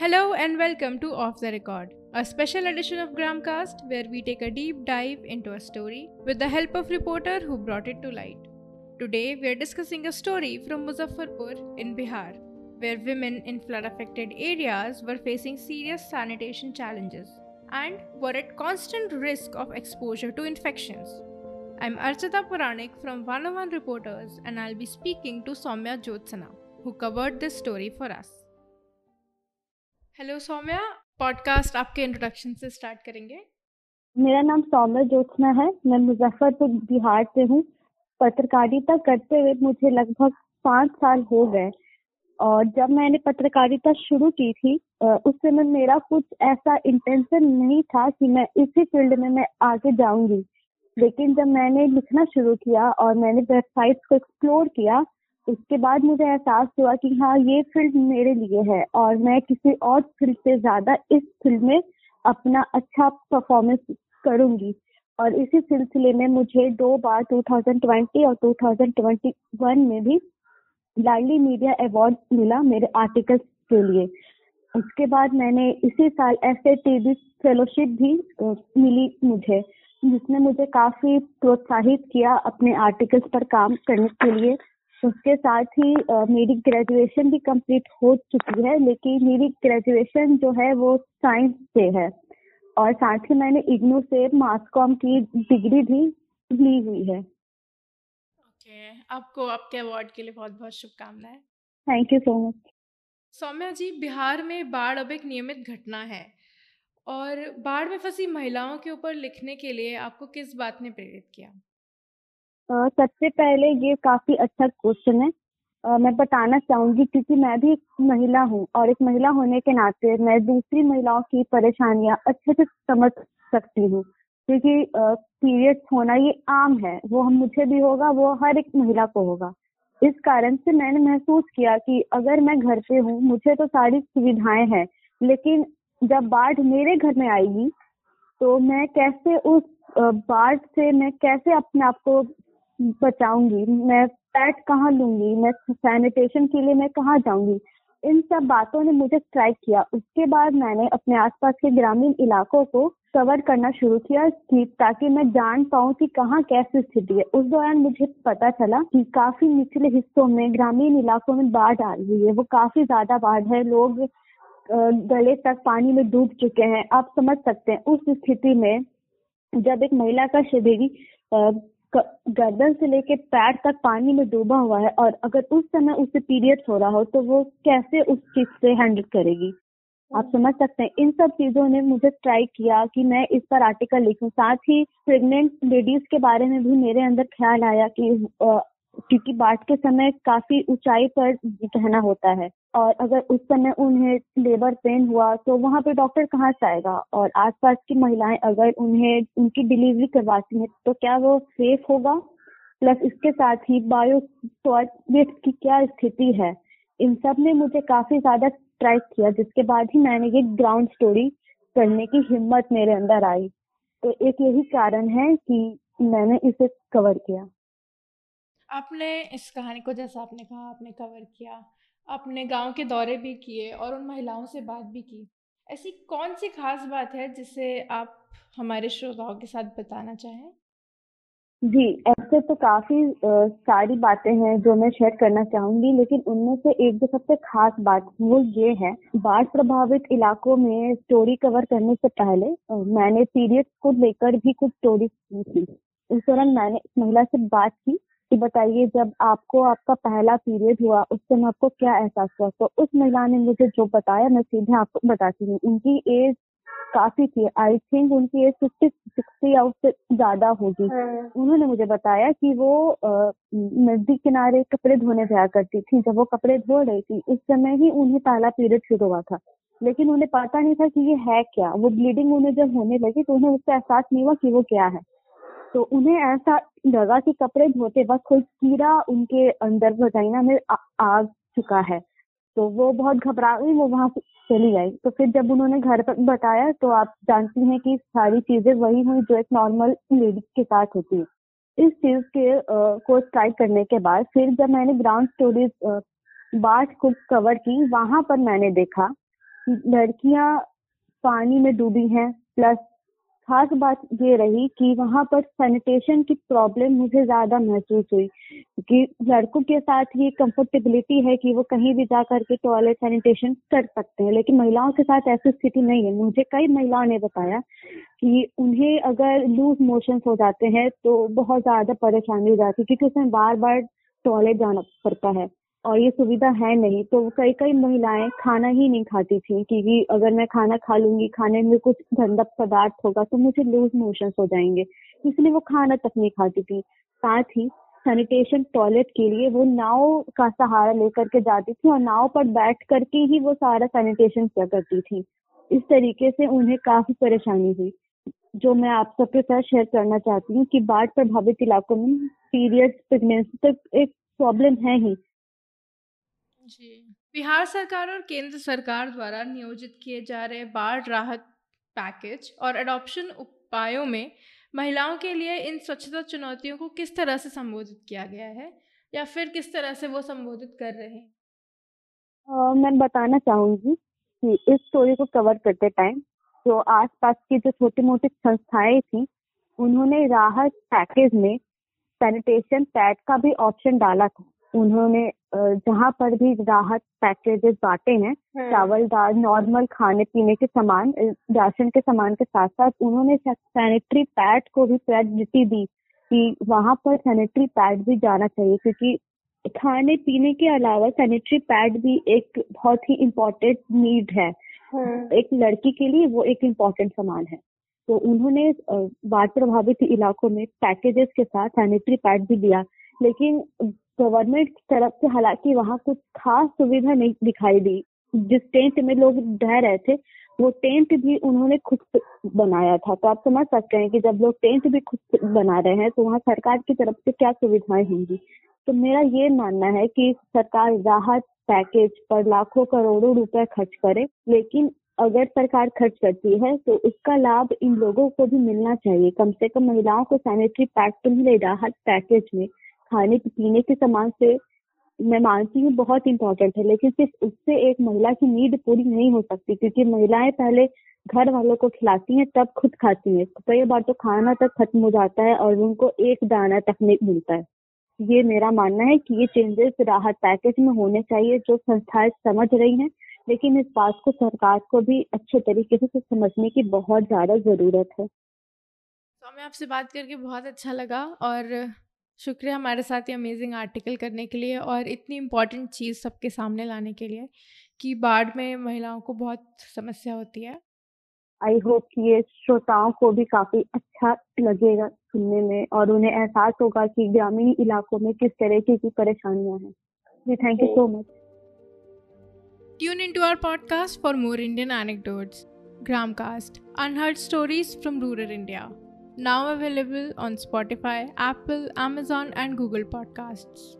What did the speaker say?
Hello and welcome to Off the Record, a special edition of Gramcast where we take a deep dive into a story with the help of reporter who brought it to light. Today we are discussing a story from Muzaffarpur in Bihar, where women in flood affected areas were facing serious sanitation challenges and were at constant risk of exposure to infections. I'm Archita Puranik from 101 Reporters and I'll be speaking to Soumya Jyotsana, who covered this story for us. Hello Saumya podcast आपके introduction से start करेंगे। मेरा नाम सौम्या ज्योत्सना है। मैं मुजफ्फरपुर, बिहार से हूँ। पत्रकारिता करते हुए मुझे लगभग पाँच साल हो गए। और जब मैंने पत्रकारिता शुरू की थी उस समय मेरा कुछ ऐसा इंटेंशन नहीं था कि मैं इसी फ़ील्ड में मैं आगे जाऊँगी। लेकिन जब मैंने लिखना शुरू किया और मैंने वेबसाइट्स को एक्सप्लोर किया उसके बाद मुझे एहसास हुआ कि हाँ ये फ़ील्ड मेरे लिए है और मैं किसी और फ़ील्ड से ज़्यादा इस फ़ील्ड में अपना अच्छा परफॉर्मेंस करूँगी। और इसी सिलसिले में मुझे दो बार 2020 और 2021 में भी लाडली मीडिया अवार्ड मिला मेरे आर्टिकल्स के लिए। उसके बाद मैंने इसी साल एस ए फेलोशिप भी मिली मुझे, जिसने मुझे काफ़ी प्रोत्साहित किया अपने आर्टिकल्स पर काम करने के लिए। उसके साथ ही uh, मेरी ग्रेजुएशन भी कंप्लीट हो चुकी है लेकिन मेरी ग्रेजुएशन जो है वो साइंस से है। और साथ ही मैंने इग्नू से मास कॉम की डिग्री भी ली हुई है। ओके okay, आपको आपके अवार्ड के लिए बहुत बहुत शुभकामनाएँ। Thank you so much Saumya ji Bihar में बाढ़ अब एक नियमित घटना है और बाढ़ में फंसी महिलाओं के ऊपर लिखने के लिए आपको किस बात ने प्रेरित किया? सबसे पहले ये काफ़ी अच्छा क्वेश्चन है। मैं बताना चाहूँगी क्योंकि मैं भी एक महिला हूँ और एक महिला होने के नाते मैं दूसरी महिलाओं की परेशानियाँ अच्छे से समझ सकती हूँ। क्योंकि पीरियड्स होना ये आम है। वो हम मुझे भी होगा, वो हर एक महिला को होगा। इस कारण से मैंने महसूस किया कि अगर मैं घर पे हूँ, मुझे तो सारी सुविधाएँ हैं, लेकिन जब बाढ़ मेरे घर में आएगी तो मैं कैसे उस बाढ़ से मैं कैसे अपने आप को बचाऊँगी। मैं पैट कहाँ लूँगी? मैं सैनिटेशन के लिए मैं कहाँ जाऊँगी? इन सब बातों ने मुझे स्ट्राइक किया। उसके बाद मैंने अपने आसपास के ग्रामीण इलाकों को कवर करना शुरू किया कि ताकि मैं जान पाऊँ कि कहाँ कैसी स्थिति है। उस दौरान मुझे पता चला कि काफ़ी निचले हिस्सों में, ग्रामीण इलाकों में बाढ़ आ रही है। वो काफ़ी ज़्यादा बाढ़ है। लोग गले तक पानी में डूब चुके हैं। आप समझ सकते हैं, उस स्थिति में जब एक महिला का शरीर गर्दन से लेके पैर तक पानी में डूबा हुआ है और अगर उस समय उसे पीरियड्स हो रहा हो तो वो कैसे उस चीज़ से हैंडल करेगी? आप समझ सकते हैं। इन सब चीज़ों ने मुझे ट्राई किया कि मैं इस पर आर्टिकल लिखूं। साथ ही प्रेग्नेंट लेडीज़ के बारे में भी मेरे अंदर ख्याल आया कि क्योंकि बाढ़ के समय काफ़ी ऊंचाई पर रहना होता है। और अगर उस समय उन्हें लेबर पेन हुआ तो वहाँ पे डॉक्टर कहाँ से आएगा? और आसपास की महिलाएँ अगर उन्हें, उनकी डिलीवरी करवाती हैं तो क्या वो सेफ़ होगा? प्लस इसके साथ ही बायो की क्या स्थिति है? इन सबने मुझे काफ़ी ज़्यादा ट्राई किया, जिसके बाद ही मैंने ये ग्राउंड स्टोरी करने की हिम्मत मेरे अंदर आई। तो एक यही कारण है कि मैंने इसे कवर किया। आपने इस कहानी को जैसा आपने कहा आपने कवर किया। आपने गाँव के दौरे भी किए और उन महिलाओं से बात भी की। ऐसी कौन सी खास बात है जिसे आप हमारे श्रोताओं के साथ बताना चाहें? जी ऐसे तो काफ़ी आ, सारी बातें हैं जो मैं शेयर करना चाहूँगी लेकिन उनमें से एक जो सबसे खास बात वो ये है। बाढ़ प्रभावित इलाकों में स्टोरी कवर करने से पहले मैंने पीरियड्स को लेकर भी कुछ स्टोरी की थी। इस दौरान मैंने महिला से बात की कि बताइए जब आपको आपका पहला पीरियड हुआ उस समय आपको क्या एहसास हुआ? तो उस महिला ने मुझे जो बताया मैं सीधे आपको बताती हूँ। उनकी एज काफ़ी थी। आई थिंक उनकी एज फिफ्टी सिक्सटी या उससे ज़्यादा होगी। हाँ। उन्होंने मुझे बताया कि वो नदी किनारे कपड़े धोने जाया करती थी। जब वो कपड़े धो रही थी उस समय ही उन्हें पहला पीरियड शुरू हुआ था। लेकिन उन्हें पता नहीं था कि ये है क्या। वो ब्लीडिंग उन्हें जब होने लगी तो उन्हें उसका एहसास नहीं हुआ कि वो क्या है। तो उन्हें ऐसा लगा कि कपड़े धोते वक्त कोई कीड़ा उनके अंदर वजाइना में आ, चुका है। तो वो बहुत घबरा गई वो वहाँ से चली आई तो फिर जब उन्होंने घर पर बताया तो आप जानती हैं कि सारी चीज़ें वही हुई जो एक नॉर्मल लेडी के साथ होती है। इस चीज़ के को स्ट्राइक करने के बाद फिर जब मैंने ग्राउंड स्टोरीज बाढ़ को कवर की वहाँ पर मैंने देखा लड़कियाँ पानी में डूबी हैं प्लस खास बात ये रही कि वहाँ पर सैनिटेशन की प्रॉब्लम मुझे ज़्यादा महसूस हुई कि लड़कों के साथ ये कंफर्टेबिलिटी है कि वो कहीं भी जा करके टॉयलेट सैनिटेशन कर सकते हैं, लेकिन महिलाओं के साथ ऐसी स्थिति नहीं है। मुझे कई महिलाओं ने बताया कि उन्हें अगर लूज मोशन हो जाते हैं तो बहुत ज़्यादा परेशानी हो जाती है, क्योंकि उसमें बार बार टॉयलेट जाना पड़ता है। और ये सुविधा है नहीं तो कई कई महिलाएँ खाना ही नहीं खाती थी, क्योंकि अगर मैं खाना खा लूँगी, खाने में कुछ गंदा पदार्थ होगा तो मुझे लूज मोशन हो जाएँगे, इसलिए वो खाना तक नहीं खाती थी। साथ ही सैनिटेशन टॉयलेट के लिए वो नाव का सहारा लेकर के जाती थी और नाव पर बैठ करके ही वो सारा सैनिटेशन किया करती थी। इस तरीके से उन्हें काफ़ी परेशानी हुई, जो मैं आप सबके साथ शेयर करना चाहती हूँ कि बाढ़ प्रभावित इलाकों में पीरियड प्रेगनेंसी तक एक प्रॉब्लम है ही बिहार सरकार और केंद्र सरकार द्वारा नियोजित किए जा रहे बाढ़ राहत पैकेज और अडॉप्शन उपायों में महिलाओं के लिए इन स्वच्छता चुनौतियों को किस तरह से संबोधित किया गया है? या फिर किस तरह से वो संबोधित कर रहे हैं? मैं बताना चाहूँगी कि इस स्टोरी को कवर करते टाइम जो आसपास की जो छोटी मोटी संस्थाएँ थी, उन्होंने राहत पैकेज में सैनिटेशन पैड का भी ऑप्शन डाला था। उन्होंने जहाँ पर भी राहत पैकेजेस बांटे हैं हम्म। चावल दाल नॉर्मल खाने पीने के सामान राशन के सामान के साथ साथ उन्होंने सैनिटरी पैड को भी प्रायोरिटी दी कि वहाँ पर सैनिटरी पैड भी जाना चाहिए क्योंकि खाने पीने के अलावा सैनिटरी पैड भी एक बहुत ही इम्पोर्टेंट नीड है हम्म। एक लड़की के लिए वो एक इम्पोर्टेंट सामान है तो उन्होंने बाढ़ प्रभावित इलाकों में पैकेजेस के साथ सैनिटरी पैड भी दिया लेकिन गवर्नमेंट तरफ़ से हालाँकि वहाँ कुछ खास सुविधा नहीं दिखाई दी। जिस टेंट में लोग रह रहे थे, वो टेंट भी उन्होंने खुद बनाया था। तो आप समझ सकते हैं कि जब लोग टेंट भी खुद बना रहे हैं तो वहाँ सरकार की तरफ़ से क्या सुविधाएँ होंगी? तो मेरा ये मानना है कि सरकार राहत पैकेज पर लाखों करोड़ों रुपए खर्च करे, लेकिन अगर सरकार खर्च करती है तो उसका लाभ इन लोगों को भी मिलना चाहिए। कम से कम महिलाओं को सैनिटरी पैक तो मिले राहत पैकेज में खाने पीने के सामान से मैं मानती हूँ बहुत इंपॉर्टेंट है, लेकिन सिर्फ़ उससे एक महिला की नीड पूरी नहीं हो सकती, क्योंकि महिलाएँ पहले घर वालों को खिलाती हैं, तब खुद खाती हैं। कई बार तो खाना तक खत्म हो जाता है और उनको एक दाना तक नहीं मिलता है। ये मेरा मानना है कि ये चेंजेस राहत पैकेज में होने चाहिए जो संस्थाएँ समझ रही हैं, लेकिन इस बात को सरकार को भी अच्छे तरीके से समझने की बहुत ज़्यादा ज़रूरत है। तो हमें आपसे बात करके बहुत अच्छा लगा और शुक्रिया हमारे साथ ये अमेजिंग आर्टिकल करने के लिए और इतनी इंपॉर्टेंट चीज़ सबके सामने लाने के लिए कि बाढ़ में महिलाओं को बहुत समस्या होती है। आई होप कि ये श्रोताओं को भी काफ़ी अच्छा लगेगा सुनने में और उन्हें एहसास होगा कि ग्रामीण इलाकों में किस तरह की परेशानियाँ हैं। जी thank you so much tune in to our podcast for more Indian anecdotes Gramcast unheard stories from rural India now available on Spotify, Apple, Amazon, and Google Podcasts.